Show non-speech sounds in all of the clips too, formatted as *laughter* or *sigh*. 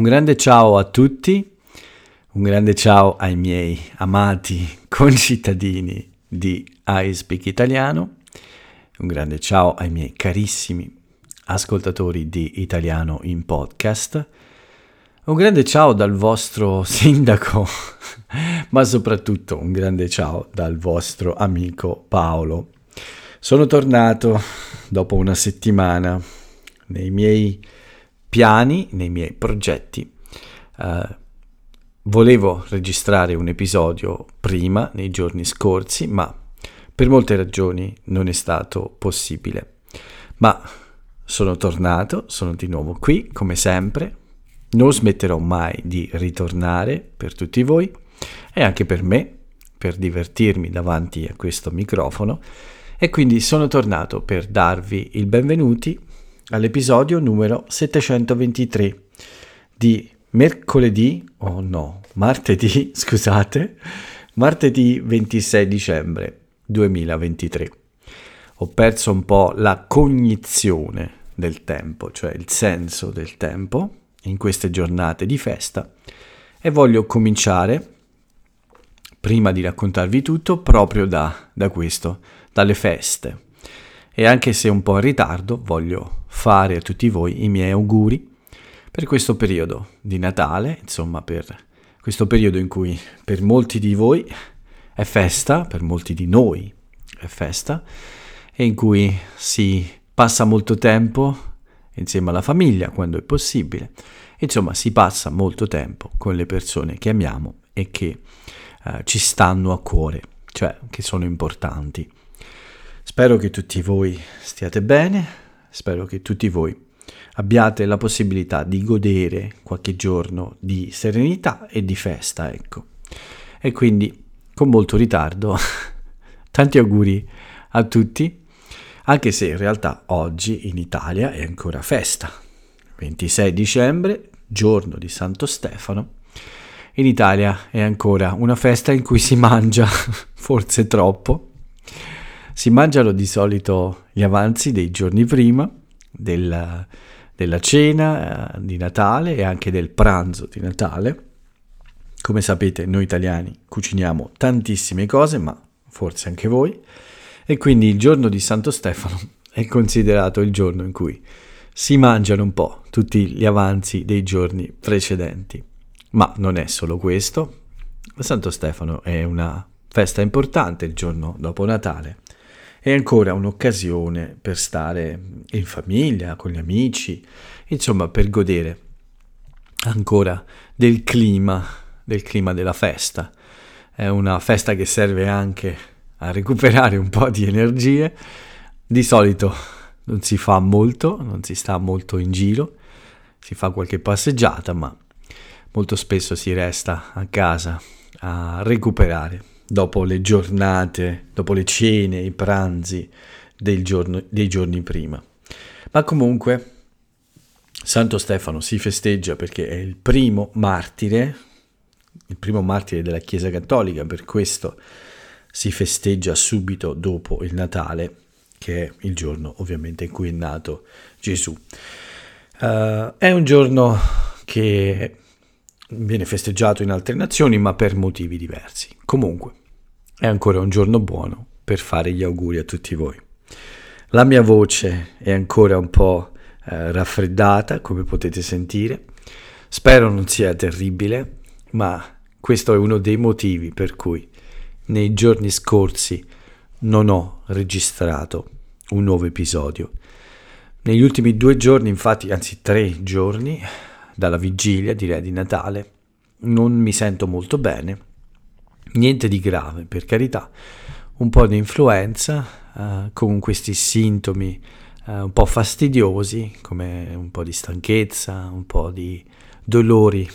Un grande ciao a tutti, un grande ciao ai miei amati *laughs* concittadini di iSpeak Italiano, un grande ciao ai miei carissimi ascoltatori di Italiano in podcast, un grande ciao dal vostro *laughs* sindaco, ma soprattutto un grande ciao dal vostro amico Paolo. Sono tornato dopo una settimana nei miei piani, nei miei progetti. Uh, volevo registrare un episodio prima, nei giorni scorsi, ma per molte ragioni non è stato possibile. Ma sono tornato, sono di nuovo qui, come sempre. Non smetterò mai di ritornare per tutti voi e anche per me, per divertirmi davanti a questo microfono. E quindi sono tornato per darvi il benvenuti all'episodio numero 723 di mercoledì, oh no, martedì, *laughs* scusate, martedì 26 dicembre 2023. Ho perso un po' la cognizione del tempo, cioè il senso del tempo in queste giornate di festa e voglio cominciare, prima di raccontarvi tutto, proprio da, da questo, dalle feste e anche se un po' in ritardo voglio fare a tutti voi i miei auguri per questo periodo di Natale, insomma per questo periodo in cui per molti di voi è festa, per molti di noi è festa e in cui si passa molto tempo insieme alla famiglia quando è possibile. Insomma, si passa molto tempo con le persone che amiamo e che eh, ci stanno a cuore, cioè che sono importanti. Spero che tutti voi stiate bene, spero che tutti voi abbiate la possibilità di godere qualche giorno di serenità e di festa, ecco. E quindi con molto ritardo *laughs* tanti auguri a tutti, anche se in realtà oggi in Italia è ancora festa. 26 dicembre, giorno di Santo Stefano. In Italia è ancora una festa in cui si *laughs* mangia, forse troppo, si mangiano di solito gli avanzi dei giorni prima del, della cena eh, di Natale e anche del pranzo di Natale. Come sapete, noi italiani cuciniamo tantissime cose, ma forse anche voi, e quindi il giorno di Santo Stefano *laughs* è considerato il giorno in cui si mangiano un po' tutti gli avanzi dei giorni precedenti. Ma non è solo questo. Santo Stefano è una festa importante il giorno dopo Natale è ancora un'occasione per stare in famiglia, con gli amici, insomma per godere ancora del clima, del clima della festa. È una festa che serve anche a recuperare un po' di energie. Di solito non si fa molto, non si sta molto in giro, si fa qualche passeggiata, ma molto spesso si resta a casa a recuperare dopo le giornate, dopo le cene, i pranzi giorno, dei giorni prima. Ma comunque Santo Stefano si festeggia perché è il primo martire, il primo martire della Chiesa Cattolica, per questo si festeggia subito dopo il Natale, che è il giorno ovviamente in cui è nato Gesù. Uh, è un giorno che viene festeggiato in altre nazioni, ma per motivi diversi. Comunque, è ancora un giorno buono per fare gli auguri a tutti voi. La mia voce è ancora un po' eh, raffreddata, come potete sentire. Spero non sia terribile, ma questo è uno dei motivi per cui nei giorni scorsi non ho registrato un nuovo episodio. Negli ultimi due giorni, infatti, anzi tre giorni, dalla vigilia, direi di Natale, non mi sento molto bene Niente di grave, per carità, un po' di influenza uh, con questi sintomi uh, un po' fastidiosi, come un po' di stanchezza, un po' di dolori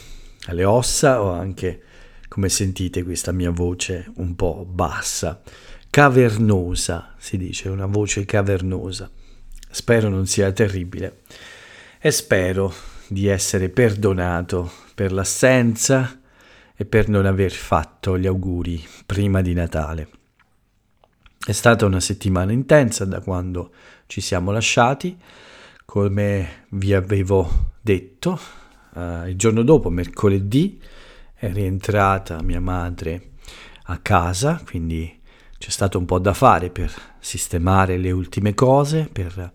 alle ossa o anche, come sentite, questa mia voce un po' bassa, cavernosa, si dice, una voce cavernosa. Spero non sia terribile. E spero di essere perdonato per l'assenza e per non aver fatto gli auguri prima di Natale. È stata una settimana intensa da quando ci siamo lasciati, come vi avevo detto uh, il giorno dopo, mercoledì, è rientrata mia madre a casa, quindi c'è stato un po' da fare per sistemare le ultime cose, per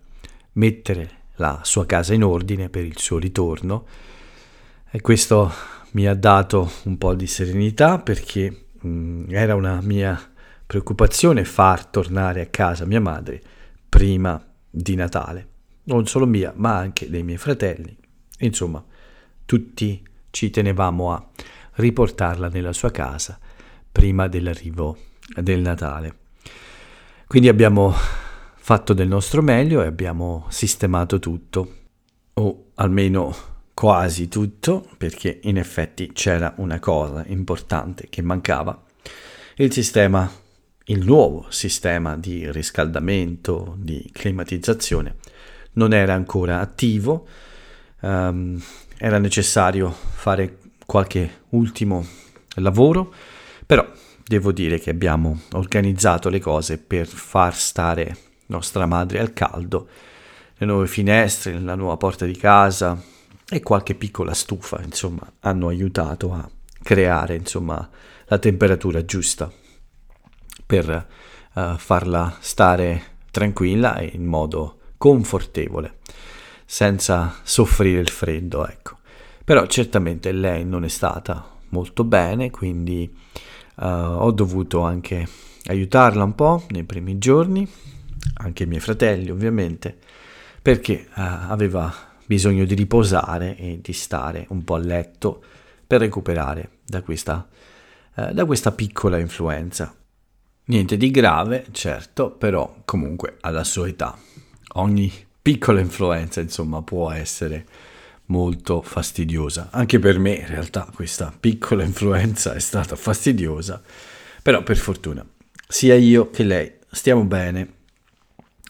mettere la sua casa in ordine per il suo ritorno e questo mi ha dato un po' di serenità perché mh, mm, era una mia preoccupazione far tornare a casa mia madre prima di Natale, non solo mia ma anche dei miei fratelli, insomma tutti ci tenevamo a riportarla nella sua casa prima dell'arrivo del Natale. Quindi abbiamo fatto del nostro meglio e abbiamo sistemato tutto, o almeno quasi tutto, perché in effetti c'era una cosa importante che mancava. Il sistema, il nuovo sistema di riscaldamento, di climatizzazione, non era ancora attivo, um, era necessario fare qualche ultimo lavoro, però devo dire che abbiamo organizzato le cose per far stare nostra madre al caldo, le nuove finestre, la nuova porta di casa e qualche piccola stufa, insomma, hanno aiutato a creare, insomma, la temperatura giusta per uh, farla stare tranquilla e in modo confortevole, senza soffrire il freddo, ecco. Però certamente lei non è stata molto bene, quindi uh, ho dovuto anche aiutarla un po' nei primi giorni, anche i miei fratelli ovviamente, perché uh, aveva bisogno di riposare e di stare un po' a letto per recuperare da questa, uh, da questa piccola influenza. Niente di grave, certo, però comunque alla sua età ogni piccola influenza, insomma, può essere molto fastidiosa. Anche per me in realtà questa piccola influenza è stata fastidiosa, però per fortuna sia io che lei stiamo bene.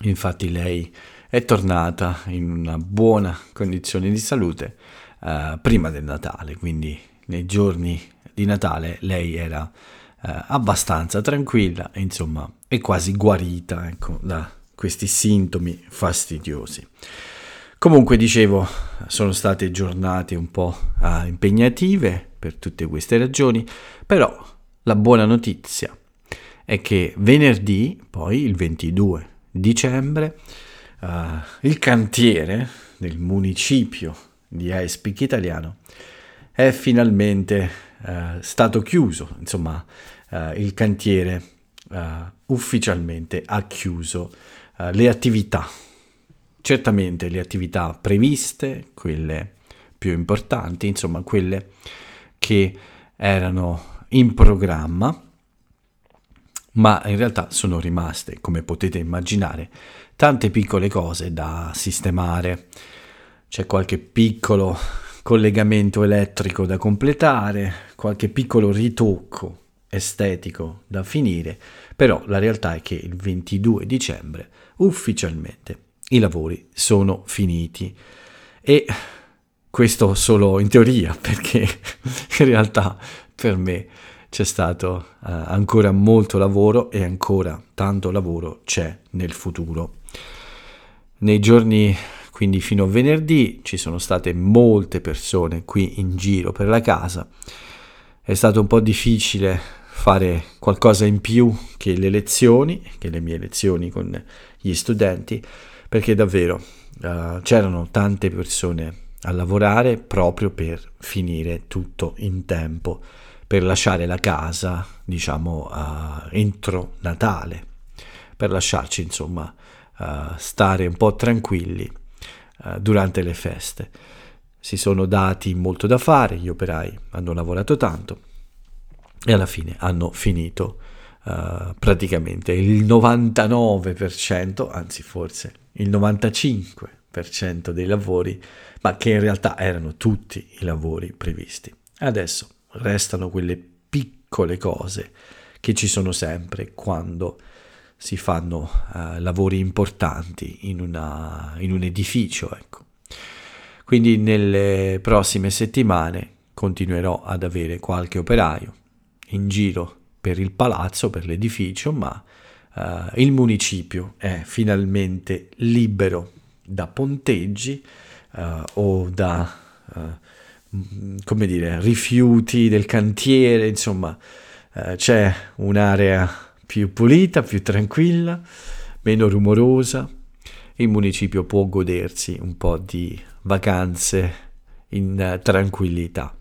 Infatti lei è tornata in una buona condizione di salute uh, prima del Natale, quindi nei giorni di Natale lei era uh, abbastanza tranquilla, insomma, è quasi guarita ecco, da questi sintomi fastidiosi. Comunque dicevo, sono state giornate un po' uh, impegnative per tutte queste ragioni, però la buona notizia è che venerdì, poi il 22 dicembre, uh, il cantiere del municipio di Aispic Italiano è finalmente uh, stato chiuso, insomma il cantiere ufficialmente ha chiuso le attività. Certamente le attività previste, quelle più importanti, insomma quelle che erano in programma, ma in realtà sono rimaste, come potete immaginare, tante piccole cose da sistemare. C'è qualche piccolo collegamento elettrico da completare, qualche piccolo ritocco estetico da finire, però la realtà è che il 22 dicembre ufficialmente i lavori sono finiti. E questo solo in teoria, *laughs* perché in realtà per me c'è stato uh, ancora molto lavoro e ancora tanto lavoro c'è nel futuro. Nei giorni, quindi fino a venerdì, ci sono state molte persone qui in giro per la casa. È stato un po' difficile fare qualcosa in più che le lezioni, che le mie lezioni con gli studenti, perché davvero uh, c'erano tante persone a lavorare proprio per finire tutto in tempo, per lasciare la casa, diciamo, uh, entro Natale, per lasciarci, insomma, uh, stare un po' tranquilli durante le feste. Si sono dati molto da fare, gli operai hanno lavorato tanto e alla fine hanno finito uh, praticamente il 99%, anzi forse il 95% dei lavori, ma che in realtà erano tutti i lavori previsti. Adesso restano quelle piccole cose che ci sono sempre quando si fanno uh, lavori importanti in, una, in un edificio. Ecco. Quindi nelle prossime settimane continuerò ad avere qualche operaio in giro per il palazzo, per l'edificio, ma uh, il municipio è finalmente libero da ponteggi uh, o da mm, come dire, rifiuti del cantiere, insomma, eh, c'è un'area più pulita, più tranquilla, meno rumorosa. Il municipio può godersi un po' di vacanze in uh, tranquillità.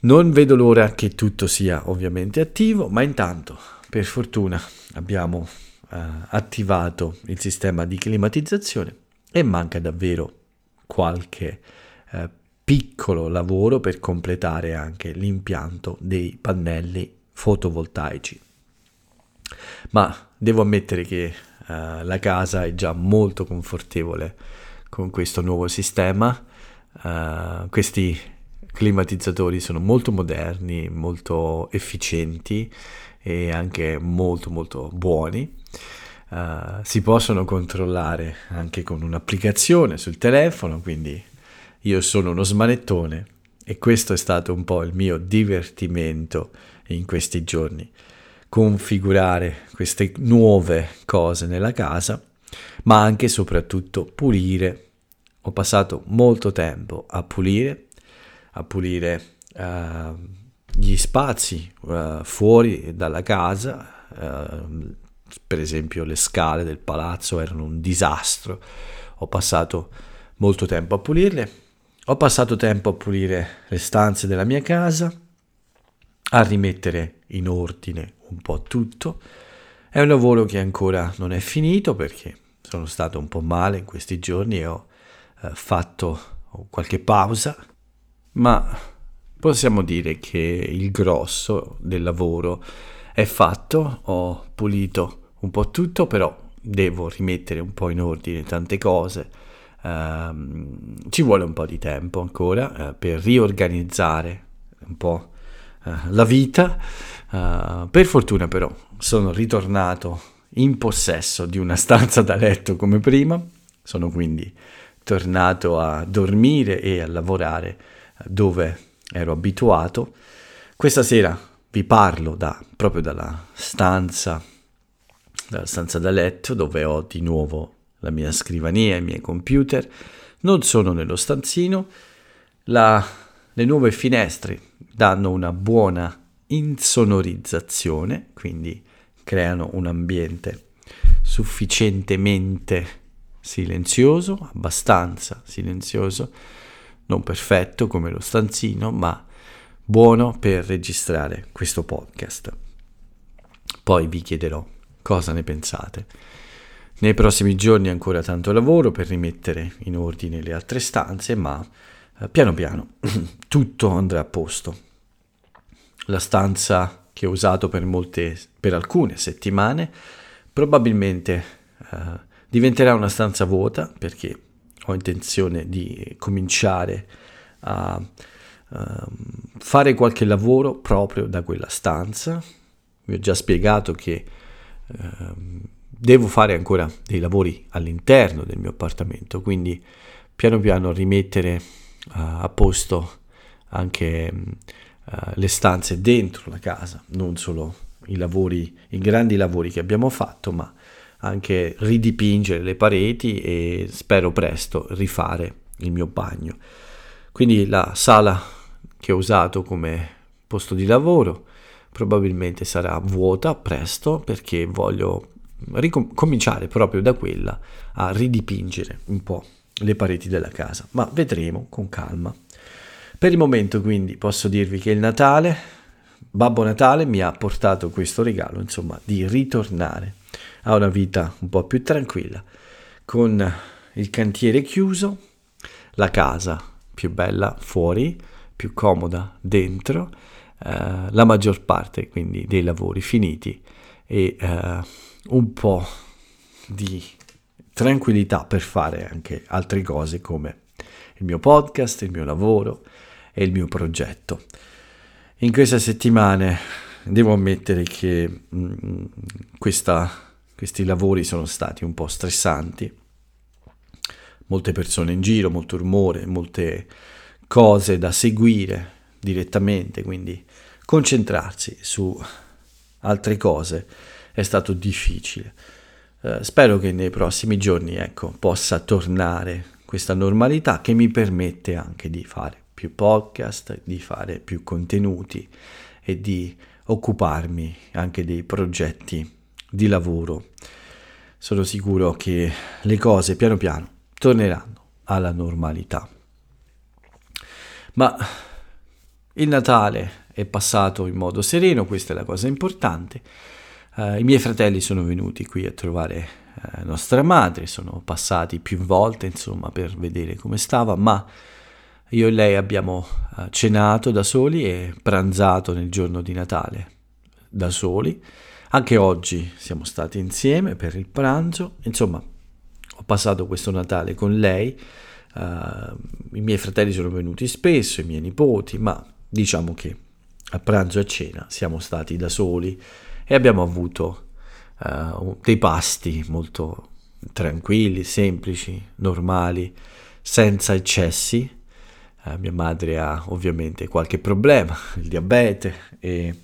Non vedo l'ora che tutto sia ovviamente attivo, ma intanto, per fortuna, abbiamo uh, attivato il sistema di climatizzazione e manca davvero qualche uh, piccolo lavoro per completare anche l'impianto dei pannelli fotovoltaici. Ma devo ammettere che uh, la casa è già molto confortevole con questo nuovo sistema. Uh, questi climatizzatori sono molto moderni, molto efficienti e anche molto molto buoni. Uh, si possono controllare anche con un'applicazione sul telefono, quindi io sono uno smanettone e questo è stato un po' il mio divertimento in questi giorni configurare queste nuove cose nella casa, ma anche e soprattutto pulire. Ho passato molto tempo a pulire, a pulire uh, gli spazi uh, fuori dalla casa, uh, per esempio le scale del palazzo erano un disastro, ho passato molto tempo a pulirle, ho passato tempo a pulire le stanze della mia casa, a rimettere in ordine un po' tutto. È un lavoro che ancora non è finito perché sono stato un po' male in questi giorni e ho eh, fatto qualche pausa, ma possiamo dire che il grosso del lavoro è fatto, ho pulito un po' tutto, però devo rimettere un po' in ordine tante cose. Uh, ci vuole un po' di tempo ancora uh, per riorganizzare un po' uh, la vita Uh, per fortuna però sono ritornato in possesso di una stanza da letto come prima, sono quindi tornato a dormire e a lavorare dove ero abituato. Questa sera vi parlo da, proprio dalla stanza, dalla stanza da letto dove ho di nuovo la mia scrivania, i miei computer. Non sono nello stanzino, la, le nuove finestre danno una buona insonorizzazione, quindi creano un ambiente sufficientemente silenzioso, abbastanza silenzioso, non perfetto come lo stanzino, ma buono per registrare questo podcast. Poi vi chiederò cosa ne pensate. Nei prossimi giorni ancora tanto lavoro per rimettere in ordine le altre stanze, ma eh, piano piano *clears throat* tutto andrà a posto la stanza che ho usato per, molte, per alcune settimane, probabilmente uh, diventerà una stanza vuota perché ho intenzione di cominciare a uh, fare qualche lavoro proprio da quella stanza. Vi ho già spiegato che uh, devo fare ancora dei lavori all'interno del mio appartamento, quindi piano piano rimettere a posto anche uh, le stanze dentro la casa, non solo i lavori, i grandi lavori che abbiamo fatto, ma anche ridipingere le pareti e spero presto rifare il mio bagno. Quindi la sala che ho usato come posto di lavoro probabilmente sarà vuota presto perché voglio ricominciare proprio da quella a ridipingere un po' le pareti della casa, ma vedremo con calma. Per il momento quindi posso dirvi che il Natale, Babbo Natale mi ha portato questo regalo, insomma, di ritornare a una vita un po' più tranquilla, con il cantiere chiuso, la casa più bella fuori, più comoda dentro, eh, la maggior parte quindi dei lavori finiti e eh, un po' di tranquillità per fare anche altre cose come il mio podcast, il mio lavoro, è il mio progetto. In queste settimane devo ammettere che mh, mm, questa, questi lavori sono stati un po' stressanti. Molte persone in giro, molto rumore, molte cose da seguire direttamente, quindi concentrarsi su altre cose è stato difficile. Uh, spero che nei prossimi giorni ecco, possa tornare questa normalità che mi permette anche di fare più podcast, di fare più contenuti e di occuparmi anche dei progetti di lavoro. Sono sicuro che le cose piano piano torneranno alla normalità. Ma il Natale è passato in modo sereno, questa è la cosa importante. Uh, I miei fratelli sono venuti qui a trovare uh, nostra madre, sono passati più volte insomma per vedere come stava, ma io e lei abbiamo uh, cenato da soli e pranzato nel giorno di Natale da soli. Anche oggi siamo stati insieme per il pranzo, insomma ho passato questo Natale con lei. I miei fratelli sono venuti spesso, i miei nipoti, ma diciamo che a pranzo e a cena siamo stati da soli e abbiamo avuto uh, dei pasti molto tranquilli, semplici, normali, senza eccessi. Uh, mia madre ha ovviamente qualche problema, *laughs* il diabete e,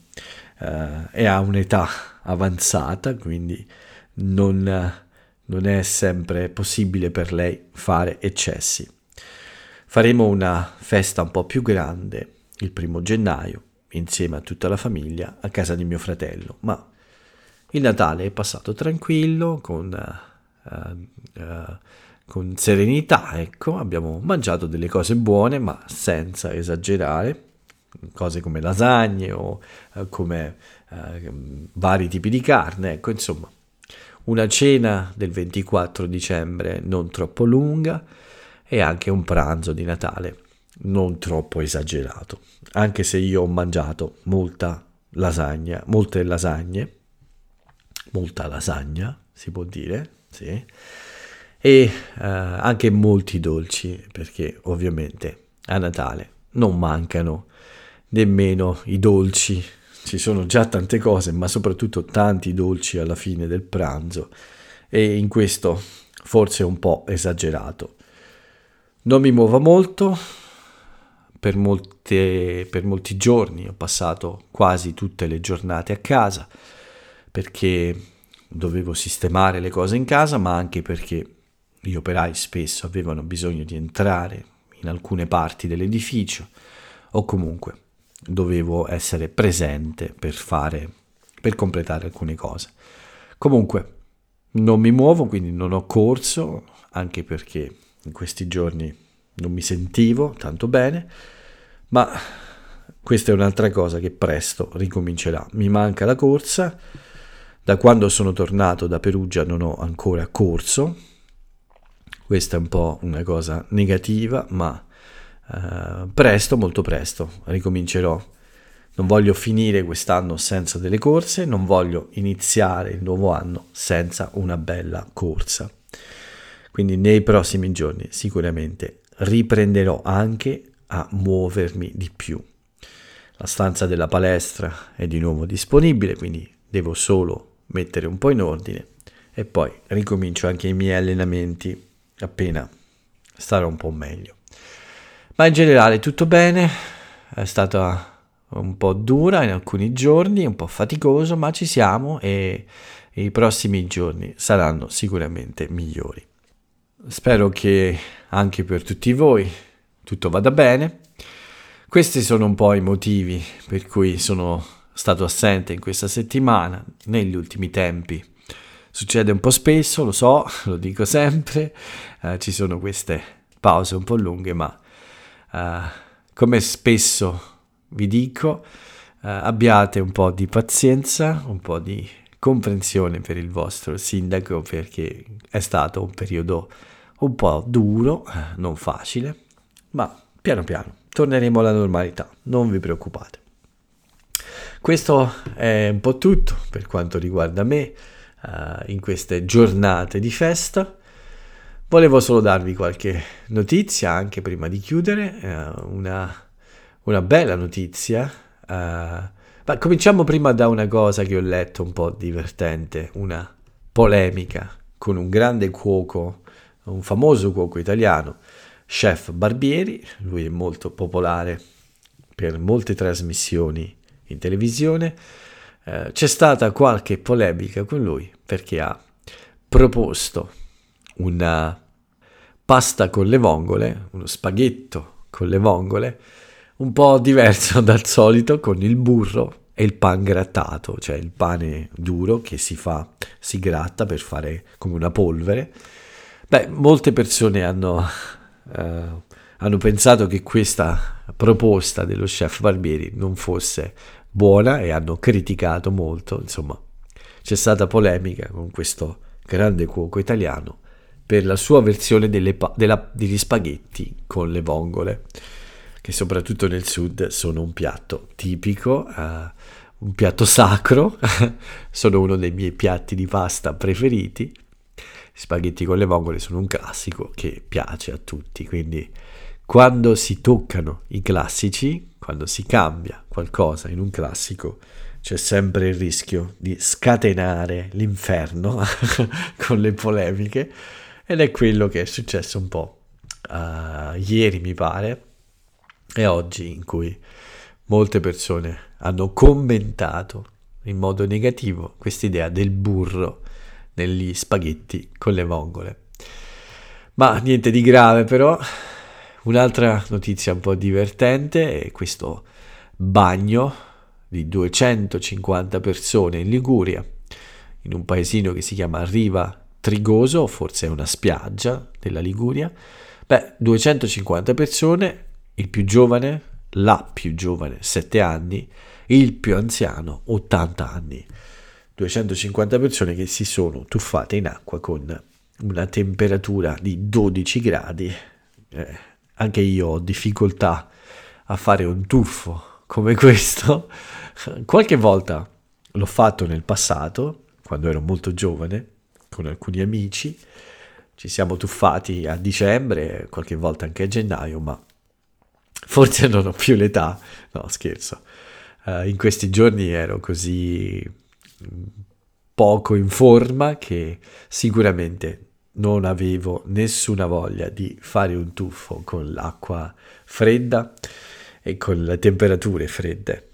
e ha un'età avanzata, quindi non non è sempre possibile per lei fare eccessi. Faremo una festa un po' più grande il primo gennaio, insieme a tutta la famiglia, a casa di mio fratello, ma il Natale è passato tranquillo, con, uh, uh, con serenità, ecco, abbiamo mangiato delle cose buone, ma senza esagerare, cose come lasagne o uh, come vari tipi di carne, ecco, insomma, una cena del 24 dicembre non troppo lunga e anche un pranzo di Natale non troppo esagerato, anche se io ho mangiato molta lasagna, molte lasagne, molta lasagna si può dire, sì, e eh, anche molti dolci perché ovviamente a Natale non mancano nemmeno i dolci ci sono già tante cose, ma soprattutto tanti dolci alla fine del pranzo e in questo forse un po' esagerato. Non mi muovo molto, per, molte, per molti giorni ho passato quasi tutte le giornate a casa perché dovevo sistemare le cose in casa, ma anche perché gli operai spesso avevano bisogno di entrare in alcune parti dell'edificio o comunque dovevo essere presente per fare, per completare alcune cose. Comunque, non mi muovo, quindi non ho corso, anche perché in questi giorni non mi sentivo tanto bene, ma questa è un'altra cosa che presto ricomincerà. Mi manca la corsa, da quando sono tornato da Perugia non ho ancora corso, questa è un po' una cosa negativa, ma eh, presto, molto presto, ricomincerò. Non voglio finire quest'anno senza delle corse, non voglio iniziare il nuovo anno senza una bella corsa. Quindi nei prossimi giorni sicuramente riprenderò anche a muovermi di più. La stanza della palestra è di nuovo disponibile, quindi devo solo mettere un po' in ordine e poi ricomincio anche i miei allenamenti appena starò un po' meglio. Ma in generale tutto bene, è stata un po' dura in alcuni giorni, un po' faticoso, ma ci siamo e i prossimi giorni saranno sicuramente migliori. Spero che anche per tutti voi tutto vada bene. Questi sono un po' i motivi per cui sono stato assente in questa settimana, negli ultimi tempi. Succede un po' spesso, lo so, *laughs* lo dico sempre, eh, ci sono queste pause un po' lunghe, ma Uh, come spesso vi dico, uh, abbiate un po' di pazienza, un po' di comprensione per il vostro sindaco perché è stato un periodo un po' duro, eh, non facile, ma piano piano torneremo alla normalità, non vi preoccupate. Questo è un po' tutto per quanto riguarda me uh, in queste giornate di festa. Volevo solo darvi qualche notizia anche prima di chiudere, eh, una, una, bella notizia. Eh, ma cominciamo prima da una cosa che ho letto un po' divertente, una polemica con un grande cuoco, un famoso cuoco italiano, Chef Barbieri, lui è molto popolare per molte trasmissioni in televisione. Eh, c'è stata qualche polemica con lui perché ha proposto una pasta con le vongole, uno spaghetto con le vongole, un po' diverso *laughs* dal solito con il burro e il pan grattato, cioè il pane duro che si fa, si gratta per fare come una polvere. Beh, molte persone hanno, eh, hanno pensato che questa proposta dello chef Barbieri non fosse buona e hanno criticato molto, insomma, c'è stata polemica con questo grande cuoco italiano per la sua versione pa- della, degli spaghetti con le vongole, che soprattutto nel sud sono un piatto tipico, uh, un piatto sacro, *laughs* sono uno dei miei piatti di pasta preferiti. Spaghetti con le vongole sono un classico che piace a tutti, quindi quando si toccano i classici, quando si cambia qualcosa in un classico, c'è sempre il rischio di scatenare l'inferno *laughs* con le polemiche ed è quello che è successo un po' uh, ieri mi pare e oggi in cui molte persone hanno commentato in modo negativo quest'idea del burro negli spaghetti con le vongole. Ma niente di grave però, un'altra notizia un po' divertente è questo bagno di 250 persone in Liguria, in un paesino che si chiama Riva Trigoso, forse è una spiaggia della Liguria. Beh, 250 persone, il più giovane, la più giovane, 7 anni, il più anziano, 80 anni. 250 persone che si sono tuffate in acqua con una temperatura di 12 gradi. Eh, anche io ho difficoltà a fare un tuffo come questo. *laughs* Qualche volta l'ho fatto nel passato, quando ero molto giovane, con alcuni amici. Ci siamo tuffati a dicembre, qualche volta anche a gennaio, ma forse *laughs* non ho più l'età. No, scherzo. Uh, in questi giorni ero così poco in forma che sicuramente non avevo nessuna voglia di fare un tuffo con l'acqua fredda e con le temperature fredde.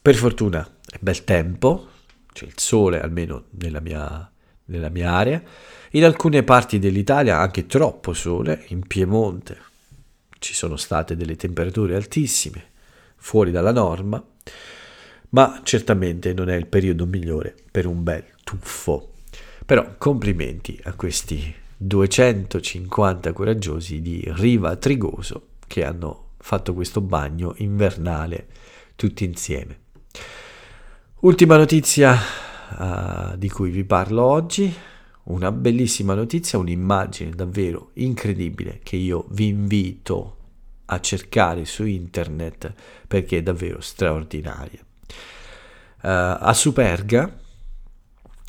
Per fortuna è bel tempo, c'è il sole almeno nella mia, nella mia area, in alcune parti dell'Italia anche troppo sole, in Piemonte ci sono state delle temperature altissime, fuori dalla norma, ma certamente non è il periodo migliore per un bel tuffo. Però complimenti a questi 250 coraggiosi di Riva Trigoso che hanno fatto questo bagno invernale tutti insieme. Ultima notizia uh, di cui vi parlo oggi, una bellissima notizia, un'immagine davvero incredibile che io vi invito a cercare su internet perché è davvero straordinaria. Uh, a Superga,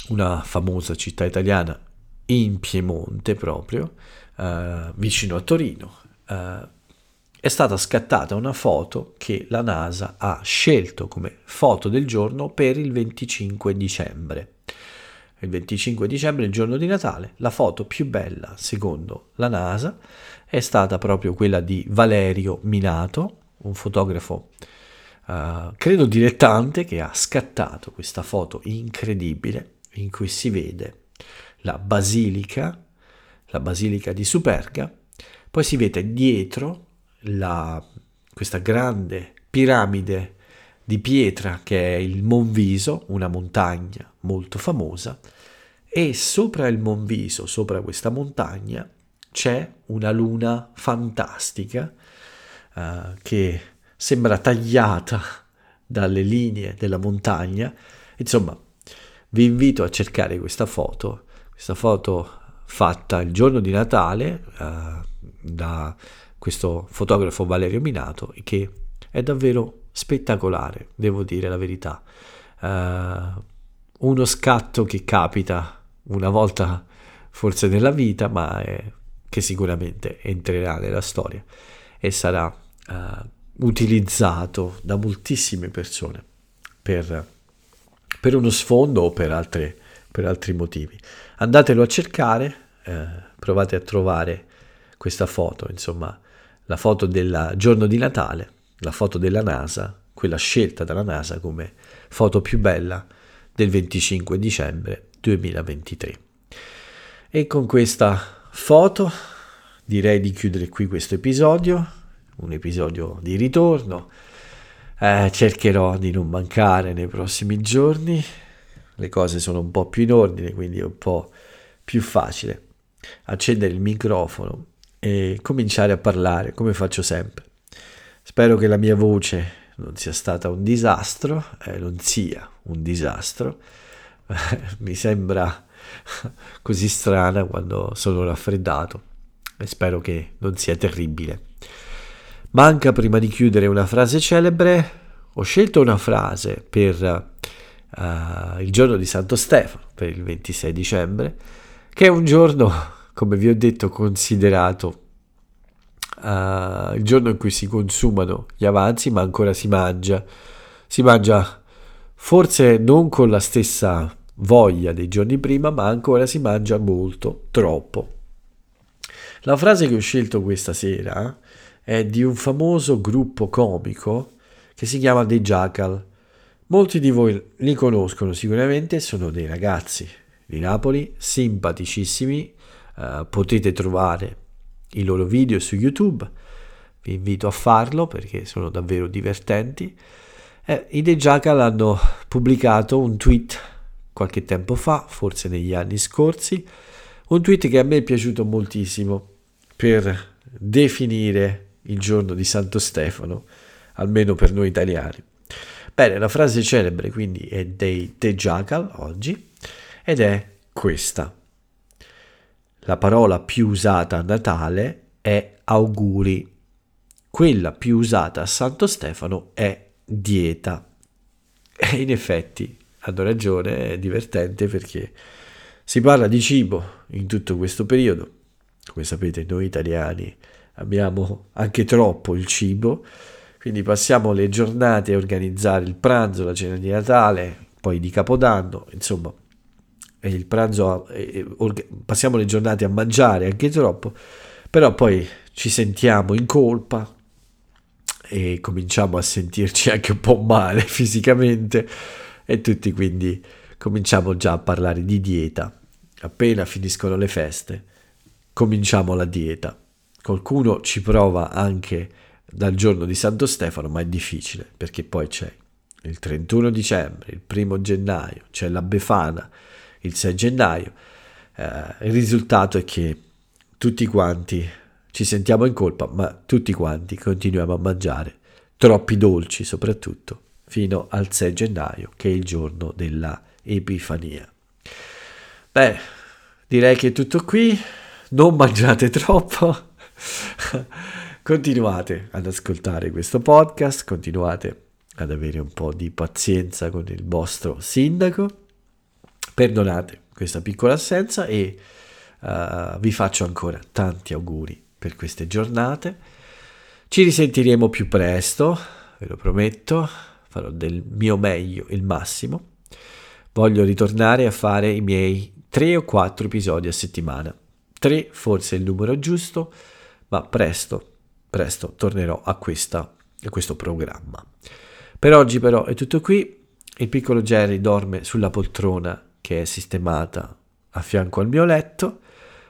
una famosa città italiana in Piemonte proprio, uh, vicino a Torino, uh, è stata scattata una foto che la NASA ha scelto come foto del giorno per il 25 dicembre. Il 25 dicembre, il giorno di Natale, la foto più bella, secondo la NASA, è stata proprio quella di Valerio Minato, un fotografo, uh, credo dilettante, che ha scattato questa foto incredibile in cui si vede la basilica, la basilica di Superga, poi si vede dietro la, questa grande piramide di pietra che è il Monviso, una montagna molto famosa, e sopra il Monviso, sopra questa montagna, c'è una luna fantastica uh, che sembra tagliata dalle linee della montagna. Insomma, vi invito a cercare questa foto, questa foto fatta il giorno di Natale uh, da questo fotografo Valerio Minato che è davvero spettacolare, devo dire la verità. Uh, uno scatto che capita una volta forse nella vita, ma è, che sicuramente entrerà nella storia e sarà uh, utilizzato da moltissime persone per, per uno sfondo o per, altre, per, altri motivi. Andatelo a cercare, eh, provate a trovare questa foto, insomma, la foto del giorno di Natale, la foto della NASA, quella scelta dalla NASA come foto più bella del 25 dicembre 2023. E con questa foto direi di chiudere qui questo episodio. Un episodio di ritorno. Eh, cercherò di non mancare nei prossimi giorni. Le cose sono un po' più in ordine, quindi è un po' più facile accendere il microfono e cominciare a parlare come faccio sempre. Spero che la mia voce non sia stata un disastro, eh, non sia un disastro. *laughs* Mi sembra *laughs* così strana quando sono raffreddato e spero che non sia terribile. Manca prima di chiudere una frase celebre. Ho scelto una frase per uh, il giorno di Santo Stefano, per il 26 dicembre, che è un giorno, *laughs* come vi ho detto, considerato uh, il giorno in cui si consumano gli avanzi, ma ancora si mangia. Si mangia forse non con la stessa voglia dei giorni prima, ma ancora si mangia molto, troppo. La frase che ho scelto questa sera è di un famoso gruppo comico che si chiama The Jackal. Molti di voi li conoscono sicuramente, sono dei ragazzi di Napoli, simpaticissimi, uh, potete trovare i loro video su YouTube, vi invito a farlo perché sono davvero divertenti. Eh, I The Jackal hanno pubblicato un tweet qualche tempo fa, forse negli anni scorsi, un tweet che a me è piaciuto moltissimo per definire il giorno di Santo Stefano, almeno per noi italiani. Bene, la frase celebre quindi è dei The Jackal oggi ed è questa. La parola più usata a Natale è auguri. Quella più usata a Santo Stefano è dieta. E in effetti hanno ragione, è divertente perché si parla di cibo in tutto questo periodo. Come sapete noi italiani abbiamo anche troppo il cibo, quindi passiamo le giornate a organizzare il pranzo, la cena di Natale, poi di Capodanno, insomma pranzo, passiamo le giornate a mangiare anche troppo, però poi ci sentiamo in colpa e cominciamo a sentirci anche un po' male *laughs* fisicamente e tutti quindi cominciamo già a parlare di dieta. Appena finiscono le feste, cominciamo la dieta. Qualcuno ci prova anche dal giorno di Santo Stefano, ma è difficile perché poi c'è il 31 dicembre, il primo gennaio, c'è la Befana, il 6 gennaio. Eh, il risultato è che tutti quanti ci sentiamo in colpa, ma tutti quanti continuiamo a mangiare troppi dolci soprattutto fino al 6 gennaio che è il giorno della Epifania. Beh, direi che è tutto qui, non mangiate troppo, *laughs* continuate ad ascoltare questo podcast, continuate ad avere un po' di pazienza con il vostro sindaco Perdonate questa piccola assenza e uh, vi faccio ancora tanti auguri per queste giornate. Ci risentiremo più presto, ve lo prometto, farò del mio meglio il massimo. Voglio ritornare a fare i miei tre o quattro episodi a settimana. Tre forse è il numero giusto, ma presto, presto tornerò a, questa, a questo programma. Per oggi però è tutto qui. Il piccolo Jerry dorme sulla poltrona che è sistemata a fianco al mio letto.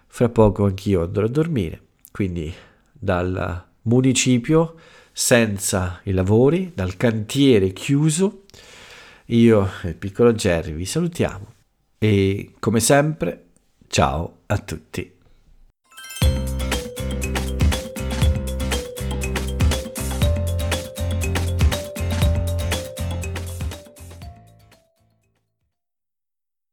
Fra poco anch'io andrò a dormire, quindi dal municipio senza i lavori, dal cantiere chiuso, io e il piccolo Jerry vi salutiamo e come sempre ciao a tutti.